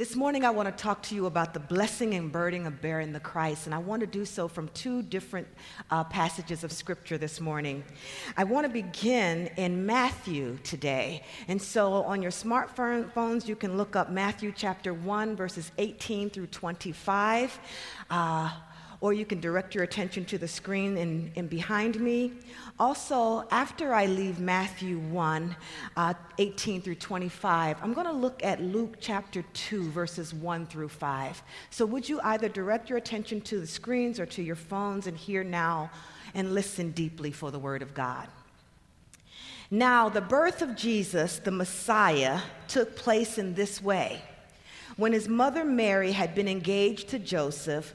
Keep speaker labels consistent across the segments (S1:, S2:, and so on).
S1: This morning, I want to talk to you about the blessing and burden of bearing the Christ, and I want to do so from two different uh, passages of Scripture this morning. I want to begin in Matthew today, and so on your smartphones, you can look up Matthew chapter 1, verses 18 through 25. Uh, or you can direct your attention to the screen in behind me. Also, after I leave Matthew 1, uh, 18 through 25, I'm going to look at Luke chapter 2, verses 1 through 5. So, would you either direct your attention to the screens or to your phones and hear now and listen deeply for the Word of God? Now, the birth of Jesus, the Messiah, took place in this way. When his mother Mary had been engaged to Joseph,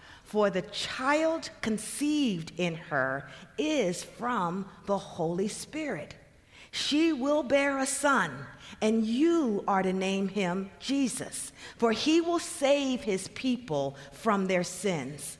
S1: for the child conceived in her is from the Holy Spirit. She will bear a son, and you are to name him Jesus, for he will save his people from their sins.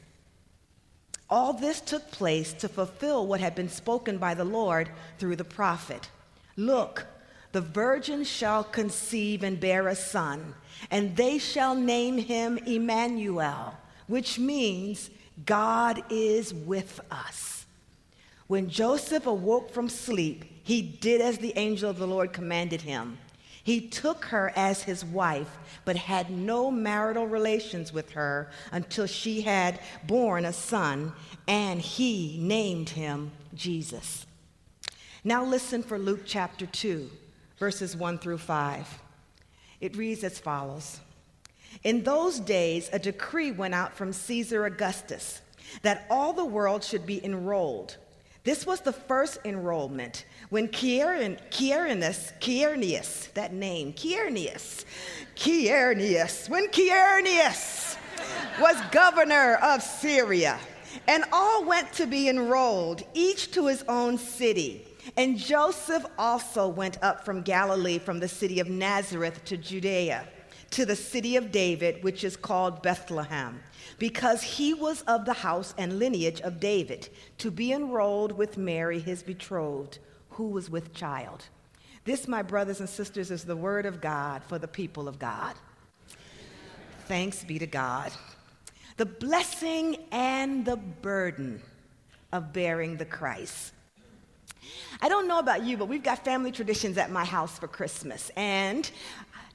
S1: All this took place to fulfill what had been spoken by the Lord through the prophet. Look, the virgin shall conceive and bear a son, and they shall name him Emmanuel which means God is with us. When Joseph awoke from sleep, he did as the angel of the Lord commanded him. He took her as his wife, but had no marital relations with her until she had borne a son, and he named him Jesus. Now listen for Luke chapter 2, verses 1 through 5. It reads as follows. In those days, a decree went out from Caesar Augustus that all the world should be enrolled. This was the first enrollment when Quirinius, Quirinius, that name, Quirinius, Quirinius, when Quirinius was governor of Syria, and all went to be enrolled, each to his own city. And Joseph also went up from Galilee, from the city of Nazareth to Judea to the city of David, which is called Bethlehem, because he was of the house and lineage of David, to be enrolled with Mary, his betrothed, who was with child. This, my brothers and sisters, is the word of God for the people of God. Thanks be to God. The blessing and the burden of bearing the Christ. I don't know about you, but we've got family traditions at my house for Christmas. And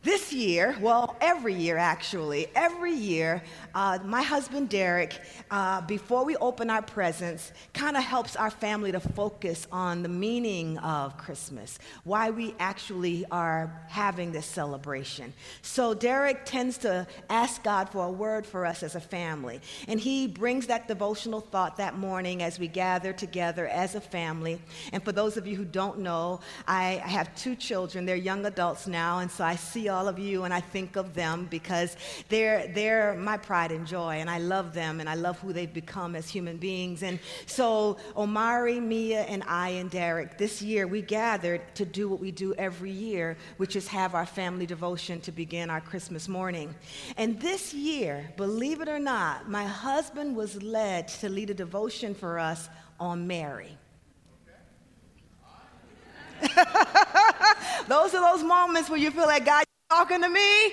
S1: this year, well, every year actually, every year, uh, my husband Derek, uh, before we open our presents, kind of helps our family to focus on the meaning of Christmas, why we actually are having this celebration. So Derek tends to ask God for a word for us as a family, and he brings that devotional thought that morning as we gather together as a family. And for those of you who don't know, I, I have two children. They're young adults now, and so I see all of you and I think of them because they're, they're my pride and joy, and I love them and I love who they've become as human beings. And so, Omari, Mia, and I and Derek, this year we gathered to do what we do every year, which is have our family devotion to begin our Christmas morning. And this year, believe it or not, my husband was led to lead a devotion for us on Mary. those are those moments where you feel like God talking to me?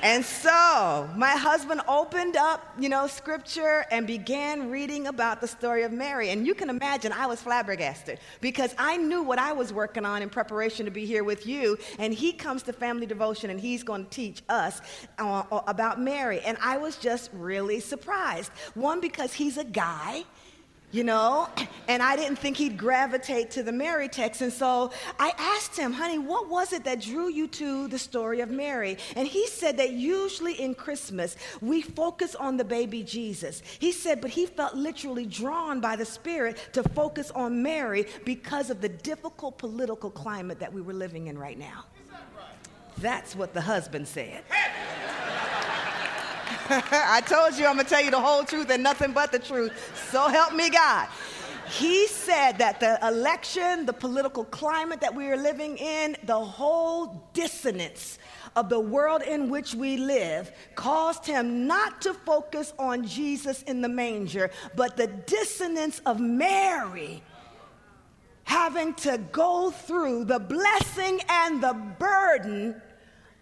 S1: And so my husband opened up, you know, scripture and began reading about the story of Mary. And you can imagine I was flabbergasted because I knew what I was working on in preparation to be here with you. And he comes to family devotion and he's going to teach us uh, about Mary. And I was just really surprised. One, because he's a guy you know? And I didn't think he'd gravitate to the Mary text. And so I asked him, honey, what was it that drew you to the story of Mary? And he said that usually in Christmas, we focus on the baby Jesus. He said, but he felt literally drawn by the Spirit to focus on Mary because of the difficult political climate that we were living in right now. That's what the husband said. I told you I'm going to tell you the whole truth and nothing but the truth. So help me God. He said that the election, the political climate that we are living in, the whole dissonance of the world in which we live caused him not to focus on Jesus in the manger, but the dissonance of Mary having to go through the blessing and the burden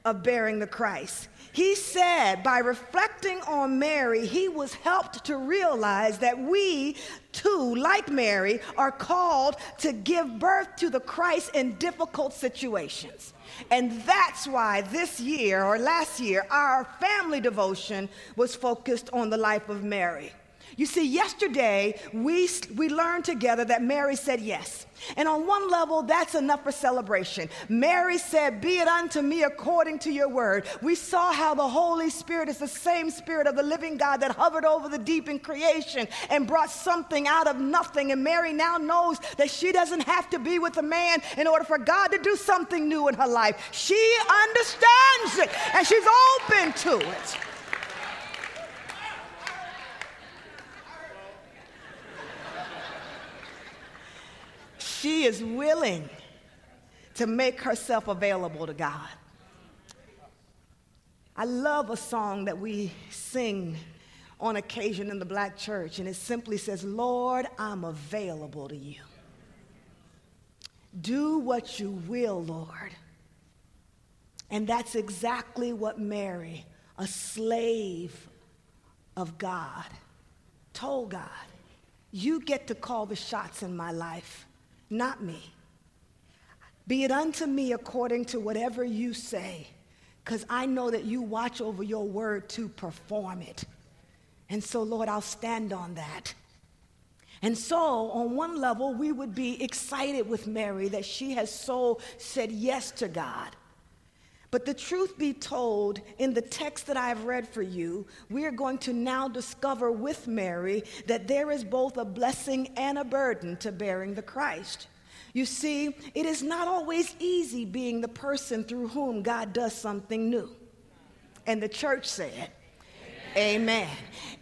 S1: of bearing the Christ. He said by reflecting on Mary, he was helped to realize that we too, like Mary, are called to give birth to the Christ in difficult situations. And that's why this year or last year, our family devotion was focused on the life of Mary. You see, yesterday we, we learned together that Mary said yes. And on one level, that's enough for celebration. Mary said, Be it unto me according to your word. We saw how the Holy Spirit is the same Spirit of the living God that hovered over the deep in creation and brought something out of nothing. And Mary now knows that she doesn't have to be with a man in order for God to do something new in her life. She understands it and she's open to it. She is willing to make herself available to God. I love a song that we sing on occasion in the black church, and it simply says, Lord, I'm available to you. Do what you will, Lord. And that's exactly what Mary, a slave of God, told God. You get to call the shots in my life not me. Be it unto me according to whatever you say, because I know that you watch over your word to perform it. And so, Lord, I'll stand on that. And so, on one level, we would be excited with Mary that she has so said yes to God. But the truth be told, in the text that I have read for you, we are going to now discover with Mary that there is both a blessing and a burden to bearing the Christ. You see, it is not always easy being the person through whom God does something new. And the church said, Amen.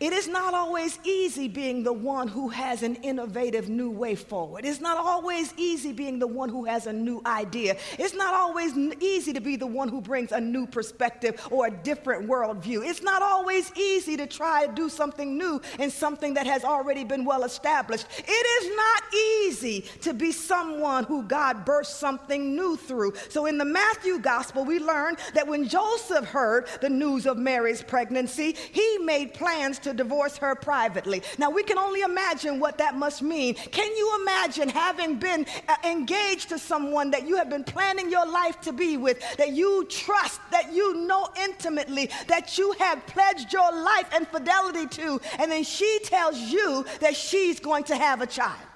S1: It is not always easy being the one who has an innovative new way forward. It's not always easy being the one who has a new idea. It's not always easy to be the one who brings a new perspective or a different worldview. It's not always easy to try to do something new in something that has already been well established. It is not easy to be someone who God bursts something new through. So in the Matthew gospel, we learn that when Joseph heard the news of Mary's pregnancy, he he made plans to divorce her privately. Now, we can only imagine what that must mean. Can you imagine having been uh, engaged to someone that you have been planning your life to be with, that you trust, that you know intimately, that you have pledged your life and fidelity to, and then she tells you that she's going to have a child?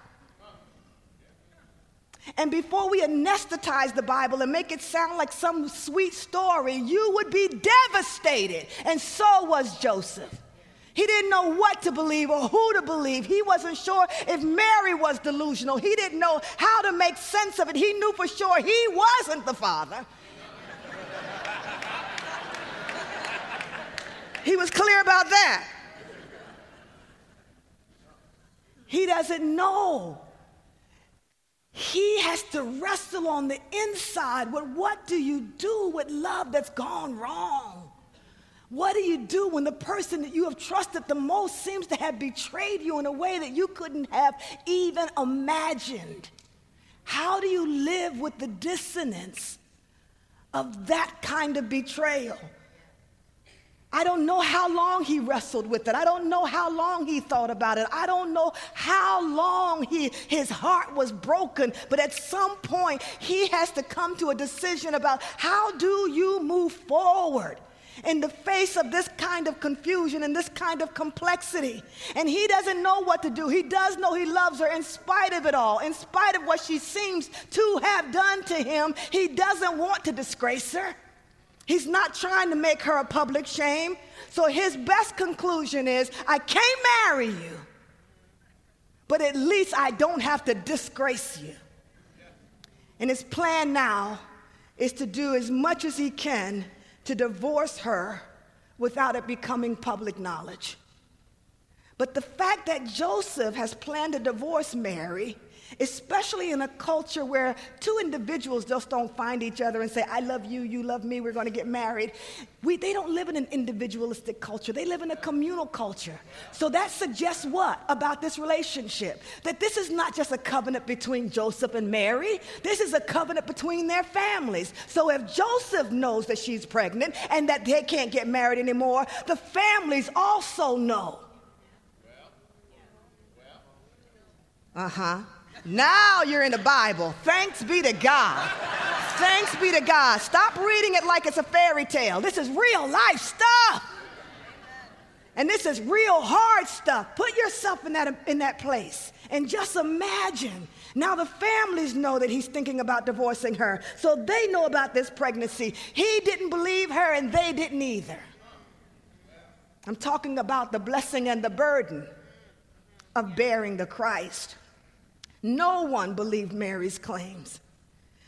S1: And before we anesthetize the Bible and make it sound like some sweet story, you would be devastated. And so was Joseph. He didn't know what to believe or who to believe. He wasn't sure if Mary was delusional. He didn't know how to make sense of it. He knew for sure he wasn't the father. he was clear about that. He doesn't know he has to wrestle on the inside with what do you do with love that's gone wrong? What do you do when the person that you have trusted the most seems to have betrayed you in a way that you couldn't have even imagined? How do you live with the dissonance of that kind of betrayal? I don't know how long he wrestled with it. I don't know how long he thought about it. I don't know how long he, his heart was broken. But at some point, he has to come to a decision about how do you move forward in the face of this kind of confusion and this kind of complexity. And he doesn't know what to do. He does know he loves her in spite of it all, in spite of what she seems to have done to him. He doesn't want to disgrace her. He's not trying to make her a public shame. So his best conclusion is I can't marry you, but at least I don't have to disgrace you. And his plan now is to do as much as he can to divorce her
S2: without it becoming public knowledge. But the fact that Joseph has planned to divorce Mary especially in a culture where two individuals just don't find each other and say, I love you, you love me, we're going to get married. We, they don't live in an individualistic culture, they live in a communal culture. So that suggests what about this relationship? That this is not just a covenant between Joseph and Mary, this is a covenant between their families. So if Joseph knows that she's pregnant and that they can't get married anymore, the families also know. Uh huh. Now you're in the Bible. Thanks be to God. Thanks be to God. Stop reading it like it's a fairy tale. This is real life stuff. And this is real hard stuff. Put yourself in that, in that place and just imagine. Now the families know that he's thinking about divorcing her, so they know about this pregnancy. He didn't believe her, and they didn't either. I'm talking about the blessing and the burden of bearing the Christ. No one believed Mary's claims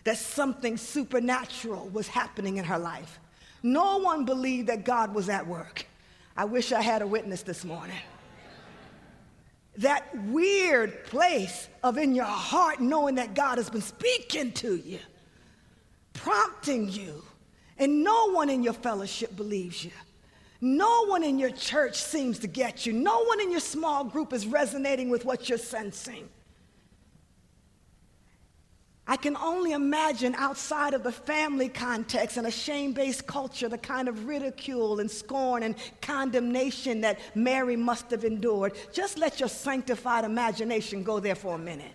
S2: that something supernatural was happening in her life. No one believed that God was at work. I wish I had a witness this morning. That weird place of in your heart knowing that God has been speaking to you, prompting you, and no one in your fellowship believes you. No one in your church seems to get you. No one in your small group is resonating with what you're sensing. I can only imagine outside of the family context and a shame based culture the kind of ridicule and scorn and condemnation that Mary must have endured. Just let your sanctified imagination go there for a minute.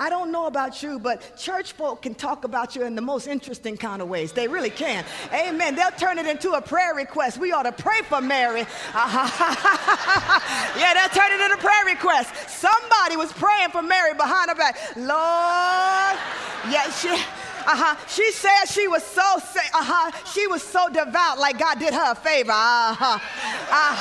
S2: I don't know about you, but church folk can talk about you in the most interesting kind of ways. They really can. Amen. They'll turn it into a prayer request. We ought to pray for Mary. yeah, they'll turn it into a prayer request. Somebody was praying for Mary behind her back. Lord, yeah, she. Uh-huh. She said she was so uh-huh. She was so devout, like God did her a favor. Uh-huh. Uh,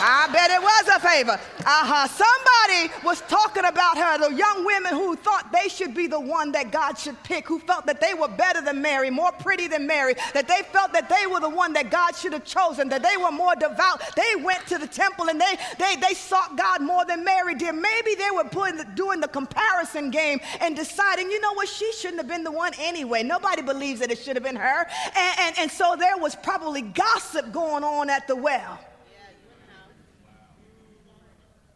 S2: I bet it was a favor. Uh-huh. Somebody was talking about her, the young women who thought they should be the one that God should pick, who felt that they were better than Mary, more pretty than Mary, that they felt that they were the one that God should have chosen, that they were more devout. They went to the temple and they they they sought God more than Mary did. Maybe they were putting doing the comparison game and deciding, you know what, she shouldn't have been the one anyway anyway. Nobody believes that it should have been her. And, and, and so there was probably gossip going on at the well.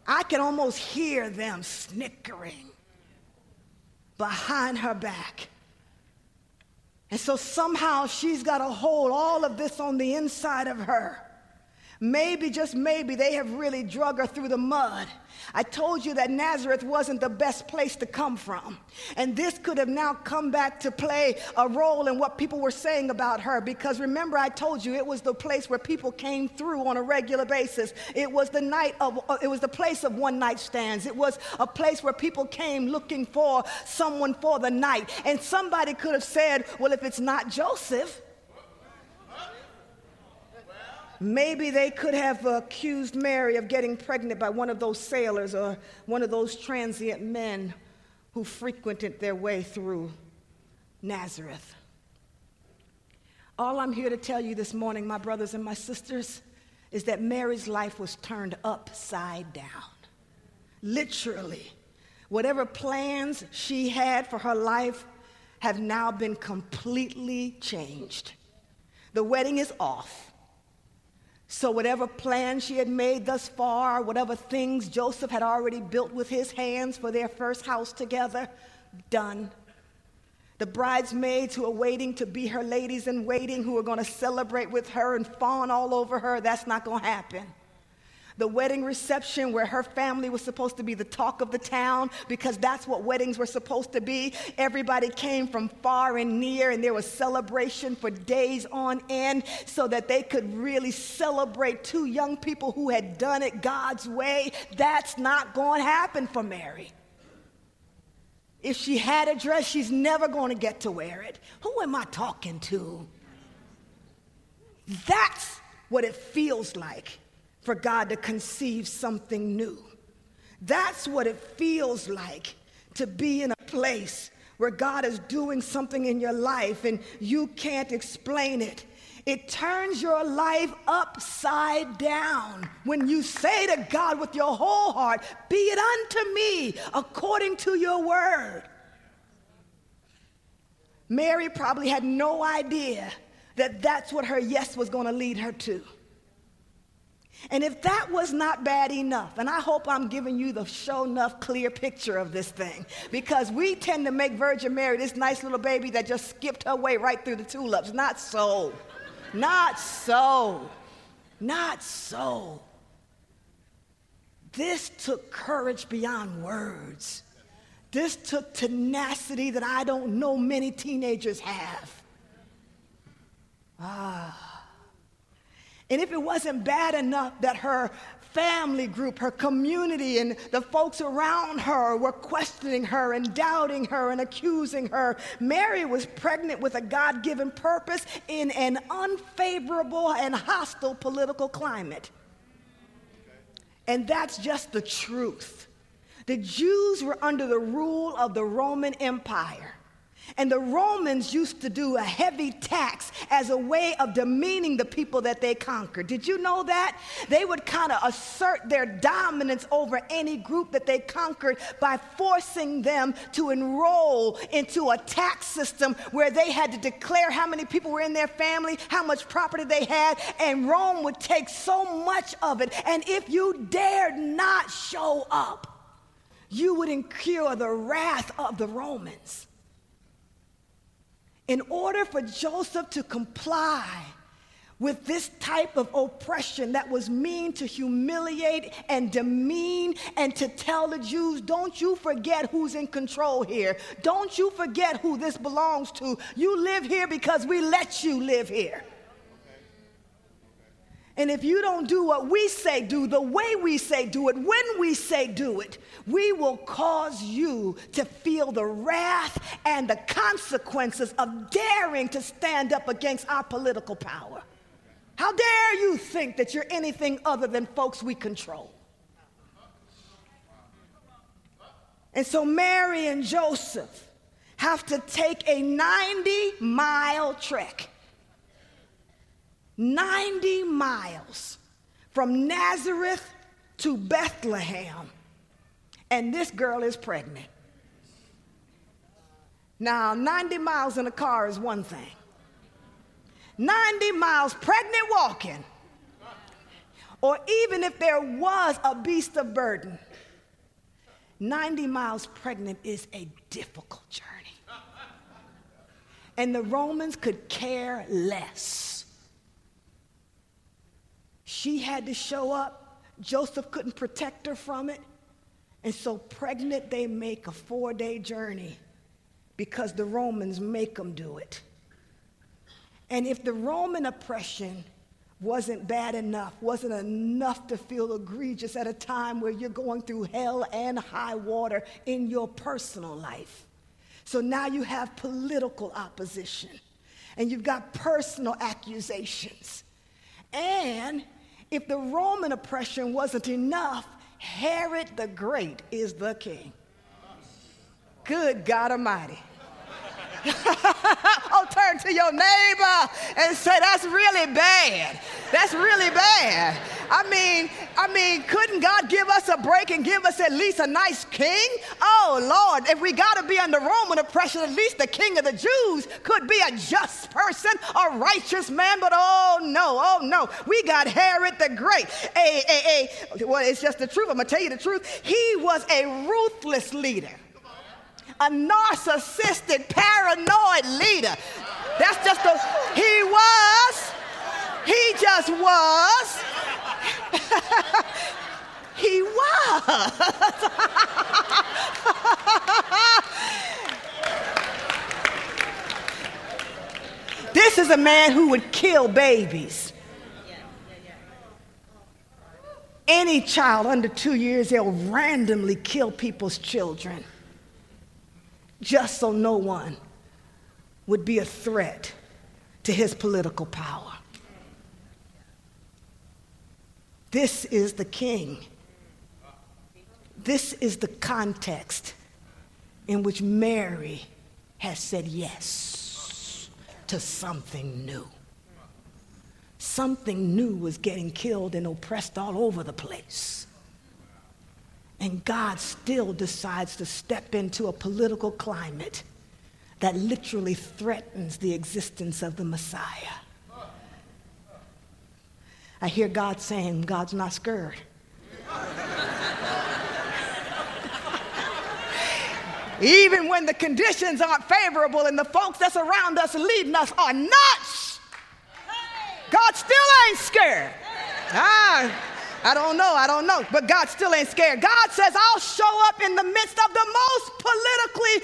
S2: I can almost hear them snickering behind her back. And so somehow she's got to hold all of this on the inside of her. Maybe, just maybe, they have really drug her through the mud. I told you that Nazareth wasn't the best place to come from. And this could have now come back to play a role in what people were saying about her. Because remember, I told you it was the place where people came through on a regular basis. It was the night of, uh, it was the place of one night stands. It was a place where people came looking for someone for the night. And somebody could have said, well, if it's not Joseph, Maybe they could have accused Mary of getting pregnant by one of those sailors or one of those transient men who frequented their way through Nazareth. All I'm here to tell you this morning, my brothers and my sisters, is that Mary's life was turned upside down. Literally. Whatever plans she had for her life have now been completely changed. The wedding is off. So, whatever plans she had made thus far, whatever things Joseph had already built with his hands for their first house together, done. The bridesmaids who are waiting to be her ladies in waiting, who are going to celebrate with her and fawn all over her, that's not going to happen the wedding reception where her family was supposed to be the talk of the town because that's what weddings were supposed to be. Everybody came from far and near, and there was celebration for days on end so that they could really celebrate two young people who had done it God's way. That's not going to happen for Mary. If she had a dress, she's never going to get to wear it. Who am I talking to? That's what it feels like for God to conceive something new. That's what it feels like to be in a place where God is doing something in your life and you can't explain it. It turns your life upside down when you say to God with your whole heart, Be it unto me according to your word. Mary probably had no idea that that's what her yes was going to lead her to. And if that was not bad enough, and I hope I'm giving you the show enough clear picture of this thing, because we tend to make Virgin Mary this nice little baby that just skipped her way right through the tulips. Not so. Not so. Not so. This took courage beyond words. This took tenacity that I don't know many teenagers have. Ah. And if it wasn't bad enough that her family group, her community, and the folks around her were questioning her and doubting her and accusing her, Mary was pregnant with a God given purpose in an unfavorable and hostile political climate. And that's just the truth. The Jews were under the rule of the Roman Empire. And the Romans used to do a heavy tax as a way of demeaning the people that they conquered. Did you know that? They would kind of assert their dominance over any group that they conquered by forcing them to enroll into a tax system where they had to declare how many people were in their family, how much property they had, and Rome would take so much of it. And if you dared not show up, you would incur the wrath of the Romans. In order for Joseph to comply with this type of oppression that was mean to humiliate and demean and to tell the Jews, don't you forget who's in control here. Don't you forget who this belongs to. You live here because we let you live here. And if you don't do what we say do, the way we say do it, when we say do it, we will cause you to feel the wrath and the consequences of daring to stand up against our political power. How dare you think that you're anything other than folks we control? And so Mary and Joseph have to take a 90 mile trek 90 miles from Nazareth to Bethlehem, and this girl is pregnant. Now, 90 miles in a car is one thing. 90 miles pregnant walking, or even if there was a beast of burden, 90 miles pregnant is a difficult journey. And the Romans could care less. She had to show up. Joseph couldn't protect her from it. And so, pregnant, they make a four day journey because the Romans make them do it. And if the Roman oppression wasn't bad enough, wasn't enough to feel egregious at a time where you're going through hell and high water in your personal life. So now you have political opposition and you've got personal accusations. And if the Roman oppression wasn't enough, Herod the Great is the king. Good God Almighty. oh, turn to your neighbor and say, That's really bad. That's really bad. I mean, I mean, couldn't God give us a break and give us at least a nice king? Oh Lord, if we gotta be under Roman oppression, at least the king of the Jews could be a just person, a righteous man, but oh no, oh no, we got Herod the Great. A, a, a, well, it's just the truth. I'm gonna tell you the truth. He was a ruthless leader a narcissistic, paranoid leader. That's just the, he was. He just was. he was. this is a man who would kill babies. Any child under two years, they'll randomly kill people's children just so no one would be a threat to his political power. This is the king. This is the context in which Mary has said yes to something new. something new was getting killed and oppressed all over the place. And God still decides to step into a political climate that literally threatens the existence of the Messiah. I hear God saying, God's not scared. Even when the conditions aren't favorable and the folks that's around us leading us are nuts, God still ain't scared. Ah, I don't know, I don't know, but God still ain't scared. God says, I'll show up in the midst of the most politically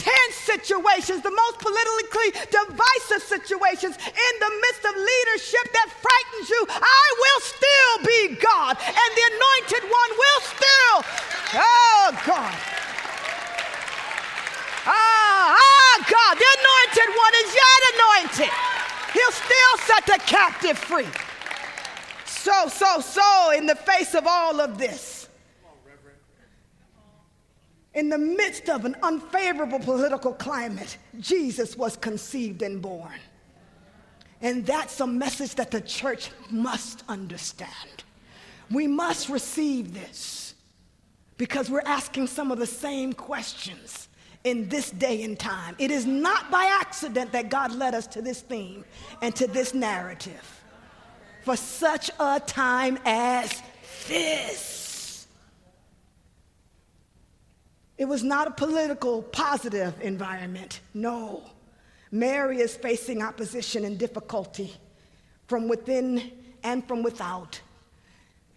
S2: tense situations, the most politically divisive situations, in the midst of leadership that frightens you. I will still be God, and the anointed one will still, oh God. Ah, ah, God, the anointed one is yet anointed. He'll still set the captive free. So, so, so, in the face of all of this, in the midst of an unfavorable political climate, Jesus was conceived and born. And that's a message that the church must understand. We must receive this because we're asking some of the same questions in this day and time. It is not by accident that God led us to this theme and to this narrative for such a time as this. It was not a political, positive environment. No. Mary is facing opposition and difficulty from within and from without.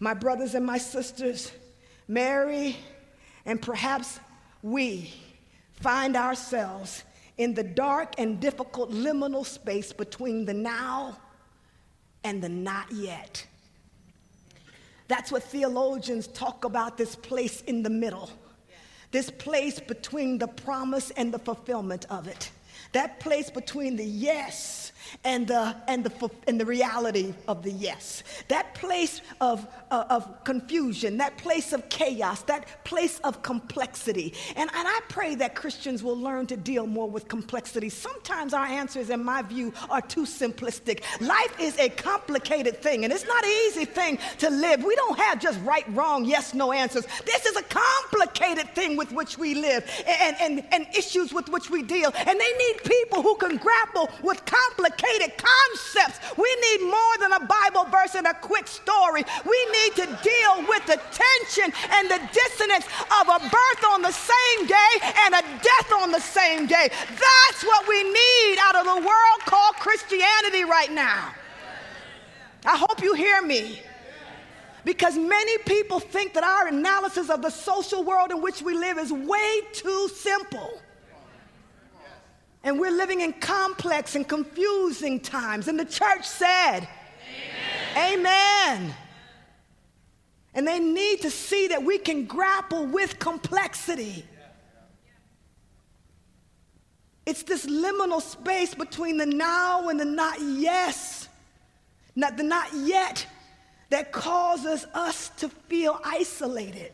S2: My brothers and my sisters, Mary and perhaps we find ourselves in the dark and difficult liminal space between the now and the not yet. That's what theologians talk about this place in the middle, this place between the promise and the fulfillment of it, that place between the yes and the, and the, and the reality of the yes. That place of, uh, of confusion, that place of chaos, that place of complexity. And, and I pray that Christians will learn to deal more with complexity. Sometimes our answers, in my view, are too simplistic. Life is a complicated thing, and it's not an easy thing to live. We don't have just right, wrong, yes, no answers. This is a complicated thing with which we live and, and, and issues with which we deal. And they need people who can grapple with complicated complicated concepts. We need more than a Bible verse and a quick story. We need to deal with the tension and the dissonance of a birth on the same day and a death on the same day. That's what we need out of the world called Christianity right now. I hope you hear me. Because many people think that our analysis of the social world in which we live is way too simple. And we're living in complex and confusing times. And the church said, Amen. Amen. And they need to see that we can grapple with complexity. It's this liminal space between the now and the not yes, not the not yet, that causes us to feel isolated.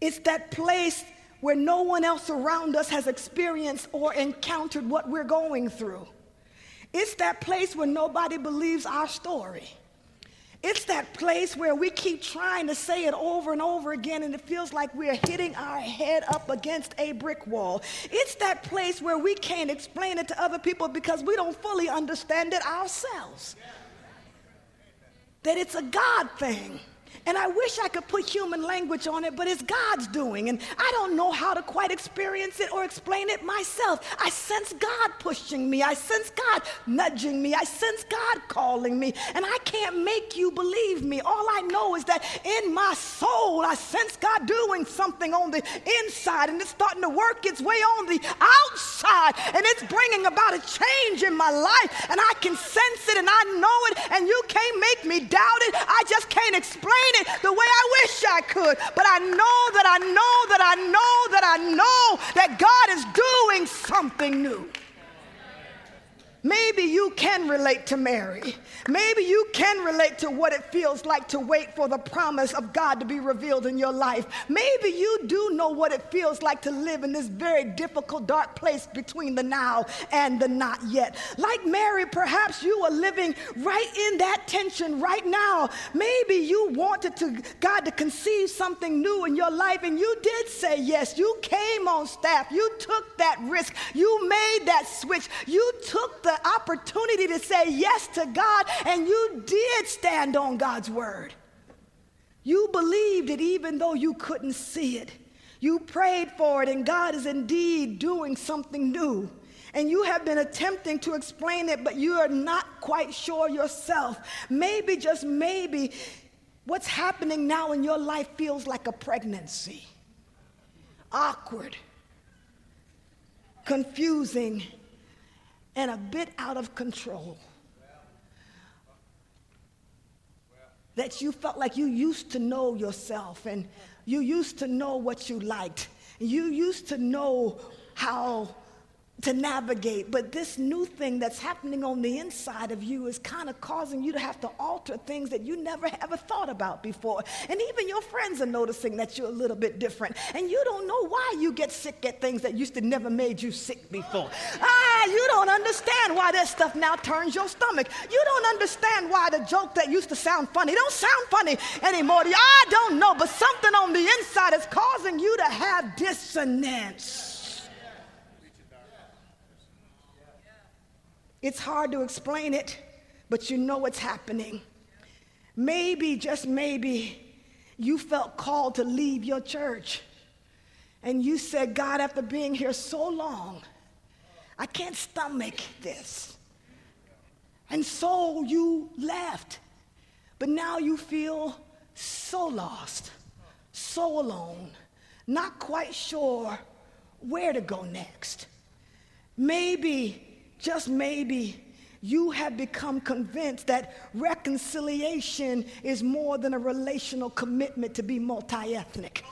S2: It's that place where no one else around us has experienced or encountered what we're going through. It's that place where nobody believes our story. It's that place where we keep trying to say it over and over again, and it feels like we're hitting our head up against a brick wall. It's that place where we can't explain it to other people because we don't fully understand it ourselves. That it's a God thing. And I wish I could put human language on it, but it's God's doing. And I don't know how to quite experience it or explain it myself. I sense God pushing me. I sense God nudging me. I sense God calling me. And I can't make you believe me. All I know is that in my soul, I sense God doing something on the inside. And it's starting to work its way on the outside. And it's bringing about a change in my life. And I can sense it and I know it. And you can't make me doubt it. I just can't explain it it the way I wish I could. But I know that I know that I know that I know that God is doing something new. Maybe you can relate to Mary. Maybe you can relate to what it feels like to wait for the promise of God to be revealed in your life. Maybe you do know what it feels like to live in this very difficult, dark place between the now and the not yet. Like Mary, perhaps you are living right in that tension right now. Maybe you wanted to God to conceive something new in your life and you did say yes. You came on staff. You took that risk. You made that switch. You took the opportunity to say yes to God, and you did stand on God's word. You believed it even though you couldn't see it. You prayed for it, and God is indeed doing something new. And you have been attempting to explain it, but you are not quite sure yourself. Maybe, just maybe, what's happening now in your life feels like a pregnancy awkward, confusing, and a bit out of control. That you felt like you used to know yourself and you used to know what you liked. You used to know how to navigate. But this new thing that's happening on the inside of you is kind of causing you to have to alter things that you never ever thought about before. And even your friends are noticing that you're a little bit different. And you don't know why you get sick at things that used to never made you sick before. Ah, you don't understand why that stuff now turns your stomach. You don't understand why the joke that used to sound funny don't sound funny anymore. I don't know, but something on the inside is causing you to have dissonance. It's hard to explain it, but you know what's happening. Maybe, just maybe, you felt called to leave your church. And you said, God, after being here so long, I can't stomach this. And so you left. But now you feel so lost, so alone, not quite sure where to go next. Maybe just maybe you have become convinced that reconciliation is more than a relational commitment to be multi ethnic.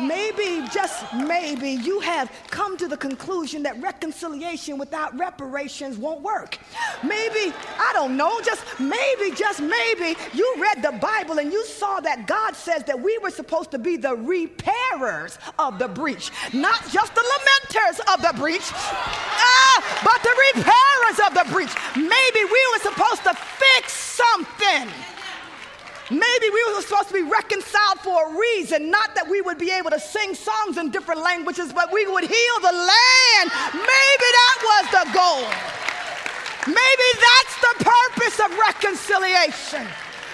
S2: Maybe, just maybe, you have come to the conclusion that reconciliation without reparations won't work. Maybe, I don't know, just maybe, just maybe, you read the Bible and you saw that God says that we were supposed to be the repairers of the breach, not just the of the breach, ah, but the repairers of the breach Maybe we were supposed to fix something. Maybe we were supposed to be reconciled for a reason, not that we would be able to sing songs in different languages, but we would heal the land. Maybe that was the goal. Maybe that's the purpose of reconciliation.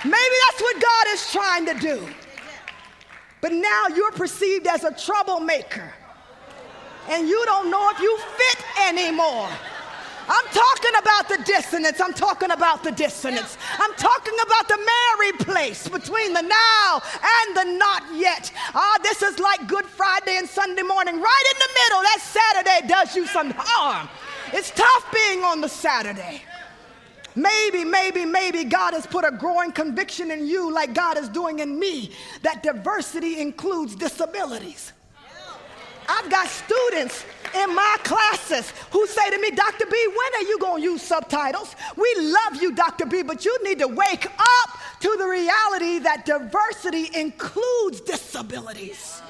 S2: Maybe that's what God is trying to do. But now you're perceived as a troublemaker, and you don't know if you fit anymore. I'm talking about the dissonance. I'm talking about the dissonance. I'm talking about the merry place between the now and the not yet. Ah, this is like Good Friday and Sunday morning. Right in the middle, that Saturday does you some harm. It's tough being on the Saturday. Maybe, maybe, maybe God has put a growing conviction in you, like God is doing in me, that diversity includes disabilities. I've got students in my classes who say to me, Dr. B, when are you going to use subtitles? We love you, Dr. B, but you need to wake up to the reality that diversity includes disabilities.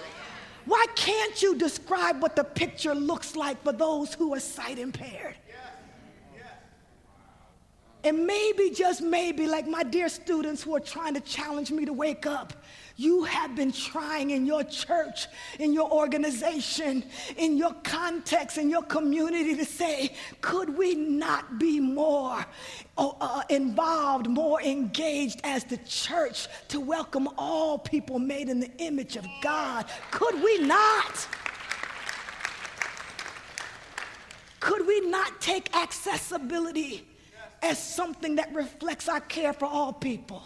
S2: Why can't you describe what the picture looks like for those who are sight impaired? And maybe, just maybe, like my dear students who are trying to challenge me to wake up, you have been trying in your church, in your organization, in your context, in your community to say, could we not be more uh, uh, involved, more engaged as the church to welcome all people made in the image of God? Could we not? Could we not take accessibility as something that reflects our care for all people?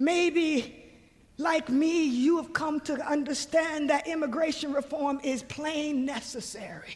S2: Maybe like me, you have come to understand that immigration reform is plain necessary.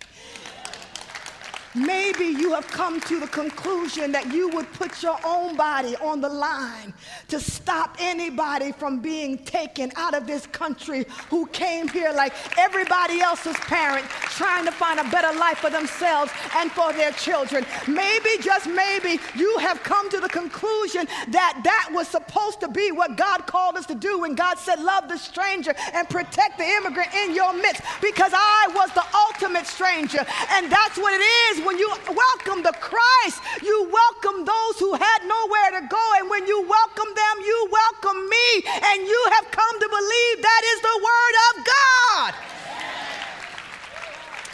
S2: Maybe you have come to the conclusion that you would put your own body on the line to stop anybody from being taken out of this country who came here like everybody else's parent, trying to find a better life for themselves and for their children. Maybe, just maybe, you have come to the conclusion that that was supposed to be what God called us to do when God said, Love the stranger and protect the immigrant in your midst because I was the ultimate stranger. And that's what it is when you welcome the Christ, you welcome those who had nowhere to go. And when you welcome them, you welcome me. And you have come to believe that is the Word of God.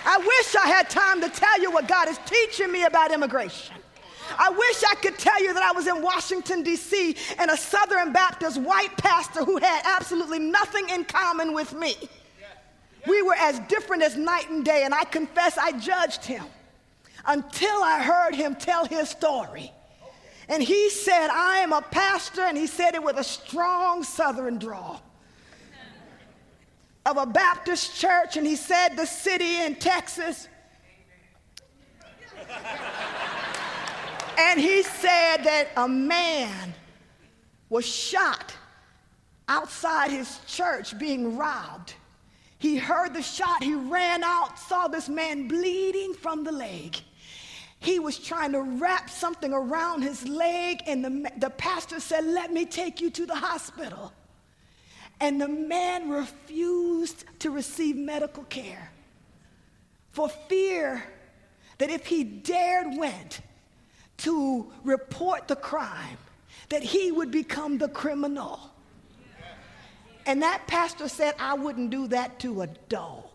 S2: I wish I had time to tell you what God is teaching me about immigration. I wish I could tell you that I was in Washington, D.C., and a Southern Baptist white pastor who had absolutely nothing in common with me. We were as different as night and day, and I confess I judged him until I heard him tell his story. And he said, I am a pastor, and he said it with a strong southern drawl of a Baptist church, and he said the city in Texas. and he said that a man was shot outside his church being robbed. He heard the shot, he ran out, saw this man bleeding from the leg. He was trying to wrap something around his leg, and the, the pastor said, Let me take you to the hospital. And the man refused to receive medical care for fear that if he dared went to report the crime, that he would become the criminal. And that pastor said, I wouldn't do that to a dog.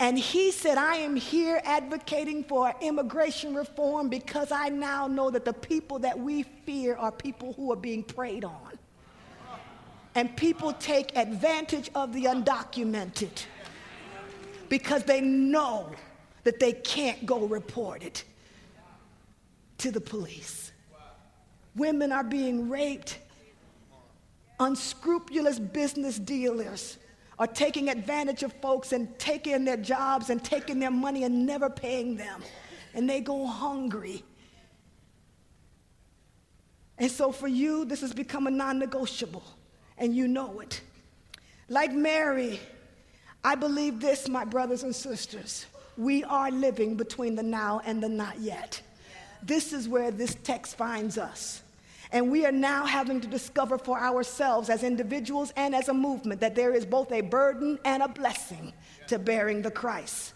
S2: And he said, I am here advocating for immigration reform because I now know that the people that we fear are people who are being preyed on. And people take advantage of the undocumented because they know that they can't go report it to the police. Women are being raped. Unscrupulous business dealers are taking advantage of folks and taking their jobs and taking their money and never paying them. And they go hungry. And so for you, this has become a non negotiable, and you know it. Like Mary, I believe this, my brothers and sisters. We are living between the now and the not yet. This is where this text finds us. And we are now having to discover for ourselves as individuals and as a movement that there is both a burden and a blessing to bearing the Christ.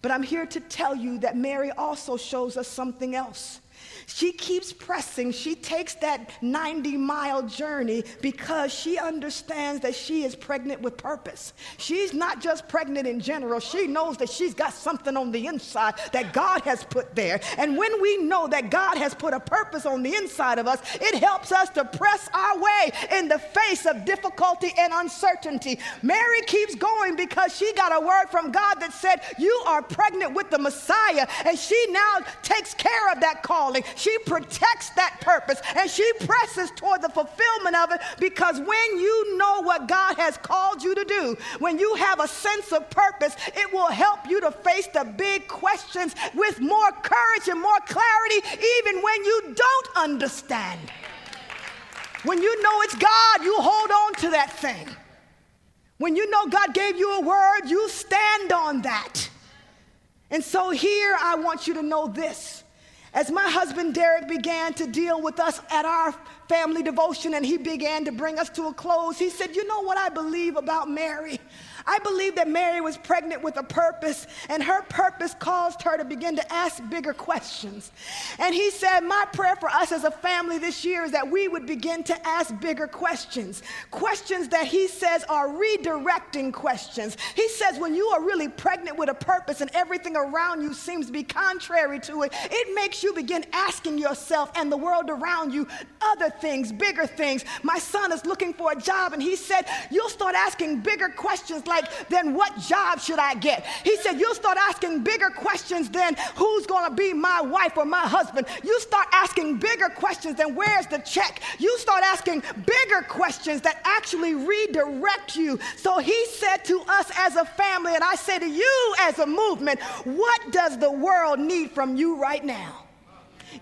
S2: But I'm here to tell you that Mary also shows us something else. She keeps pressing. She takes that 90 mile journey because she understands that she is pregnant with purpose. She's not just pregnant in general, she knows that she's got something on the inside that God has put there. And when we know that God has put a purpose on the inside of us, it helps us to press our way in the face of difficulty and uncertainty. Mary keeps going because she got a word from God that said, You are pregnant with the Messiah. And she now takes care of that calling. She protects that purpose and she presses toward the fulfillment of it because when you know what God has called you to do, when you have a sense of purpose, it will help you to face the big questions with more courage and more clarity, even when you don't understand. When you know it's God, you hold on to that thing. When you know God gave you a word, you stand on that. And so here I want you to know this as my husband Derek began to deal with us at our family devotion and he began to bring us to a close, he said, You know what I believe about Mary? I believe that Mary was pregnant with a purpose, and her purpose caused her to begin to ask bigger questions. And he said, My prayer for us as a family this year is that we would begin to ask bigger questions. Questions that he says are redirecting questions. He says, When you are really pregnant with a purpose and everything around you seems to be contrary to it, it makes you begin asking yourself and the world around you other things, bigger things. My son is looking for a job, and he said, You'll start asking bigger questions like, then what job should I get? He said, you'll start asking bigger questions than who's going to be my wife or my husband. You start asking bigger questions than where's the check. You start asking bigger questions that actually redirect you. So he said to us as a family, and I say to you as a movement, what does the world need from you right now?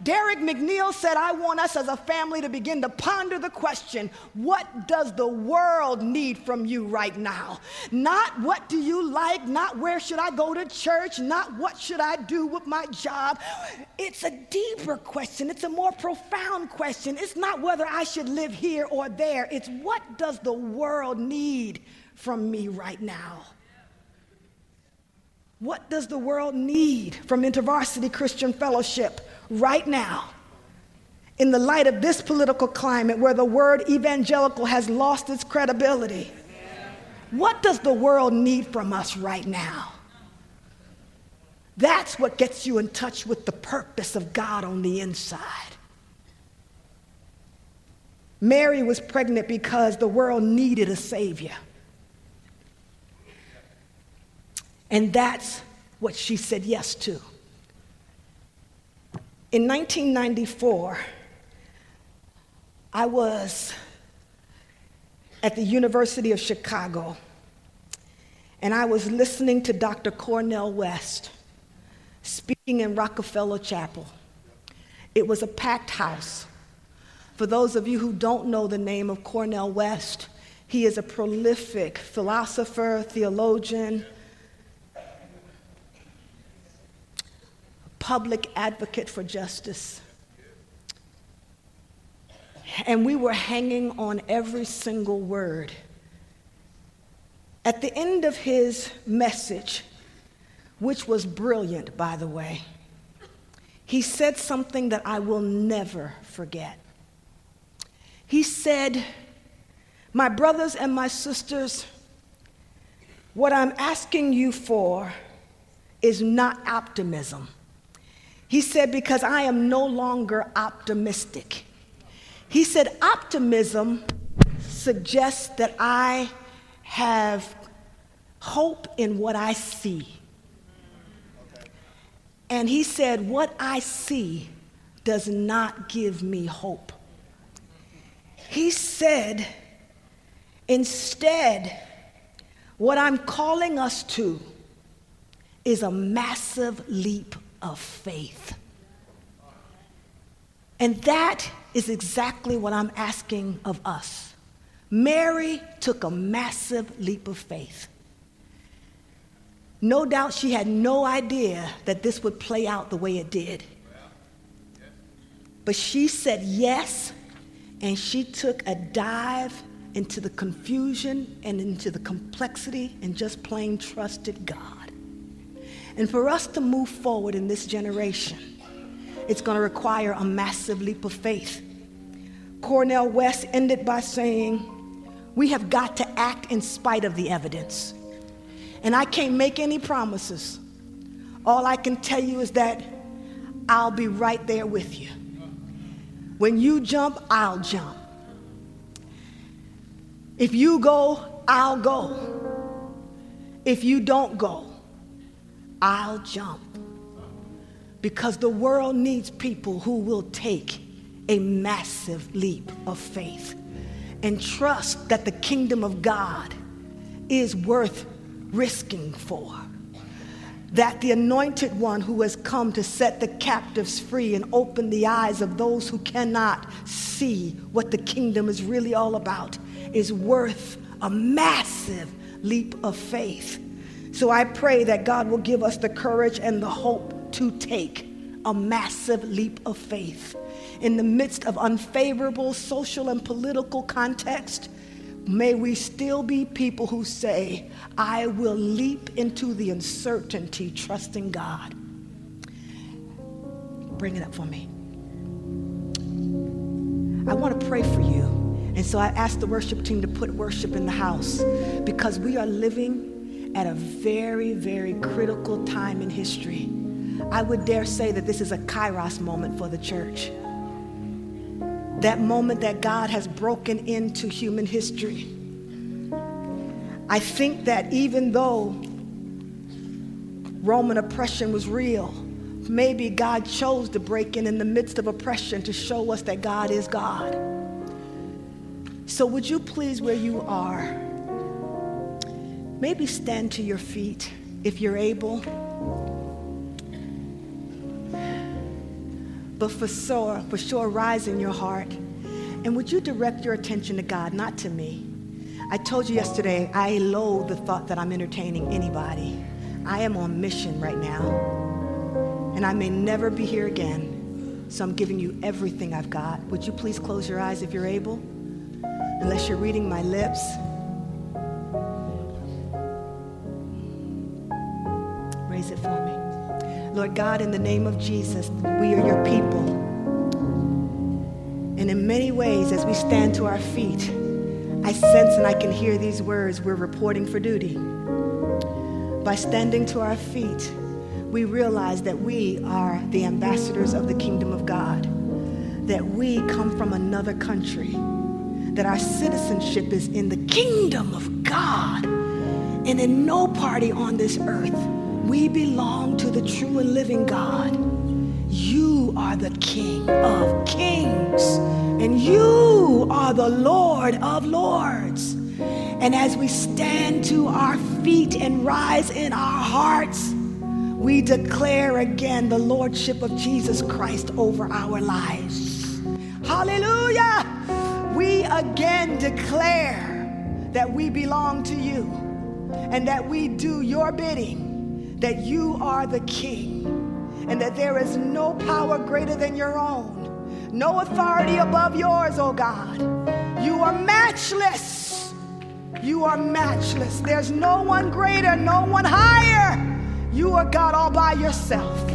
S2: Derek McNeil said, I want us as a family to begin to ponder the question what does the world need from you right now? Not what do you like, not where should I go to church, not what should I do with my job. It's a deeper question, it's a more profound question. It's not whether I should live here or there, it's what does the world need from me right now? What does the world need from InterVarsity Christian Fellowship? Right now, in the light of this political climate where the word evangelical has lost its credibility, what does the world need from us right now? That's what gets you in touch with the purpose of God on the inside. Mary was pregnant because the world needed a Savior. And that's what she said yes to. In 1994, I was at the University of Chicago, and I was listening to Dr. Cornel West speaking in Rockefeller Chapel. It was a packed house. For those of you who don't know the name of Cornel West, he is a prolific philosopher, theologian, public advocate for justice. And we were hanging on every single word. At the end of his message, which was brilliant, by the way, he said something that I will never forget. He said, My brothers and my sisters, what I'm asking you for is not optimism. He said, Because I am no longer optimistic. He said, Optimism suggests that I have hope in what I see. And he said, What I see does not give me hope. He said, Instead, what I'm calling us to is a massive leap of faith. And that is exactly what I'm asking of us. Mary took a massive leap of faith. No doubt she had no idea that this would play out the way it did. But she said yes, and she took a dive into the confusion and into the complexity and just plain trusted God. And for us to move forward in this generation, it's going to require a massive leap of faith. Cornel West ended by saying, We have got to act in spite of the evidence. And I can't make any promises. All I can tell you is that I'll be right there with you. When you jump, I'll jump. If you go, I'll go. If you don't go, I'll jump. Because the world needs people who will take a massive leap of faith and trust that the kingdom of God is worth risking for. That the anointed one who has come to set the captives free and open the eyes of those who cannot see what the kingdom is really all about is worth a massive leap of faith so I pray that God will give us the courage and the hope to take a massive leap of faith. In the midst of unfavorable social and political context, may we still be people who say, I will leap into the uncertainty, trusting God. Bring it up for me. I want to pray for you. And so I asked the worship team to put worship in the house because we are living at a very, very critical time in history. I would dare say that this is a kairos moment for the church. That moment that God has broken into human history. I think that even though Roman oppression was real, maybe God chose to break in in the midst of oppression to show us that God is God. So, would you please, where you are, maybe stand to your feet if you're able? But for sure, for sure, rise in your heart. And would you direct your attention to God, not to me? I told you yesterday, I loathe the thought that I'm entertaining anybody. I am on mission right now, and I may never be here again. So I'm giving you everything I've got. Would you please close your eyes if you're able? Unless you're reading my lips. It for me. Lord God, in the name of Jesus, we are your people. And in many ways, as we stand to our feet, I sense and I can hear these words we're reporting for duty. By standing to our feet, we realize that we are the ambassadors of the kingdom of God, that we come from another country, that our citizenship is in the kingdom of God. And in no party on this earth, we belong to the true and living God. You are the King of kings, and you are the Lord of lords. And as we stand to our feet and rise in our hearts, we declare again the Lordship of Jesus Christ over our lives. Hallelujah! We again declare that we belong to you and that we do your bidding, that you are the King, and that there is no power greater than your own, no authority above yours, oh God. You are matchless. You are matchless. There's no one greater, no one higher. You are God all by yourself.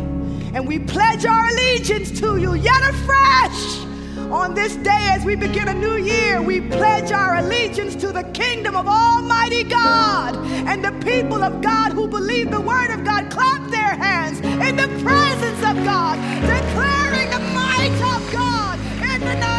S2: And we pledge our allegiance to you yet afresh. On this day, as we begin a new year, we pledge our allegiance to the kingdom of Almighty God. And the people of God who believe the word of God clap their hands in the presence of God, declaring the might of God in the night.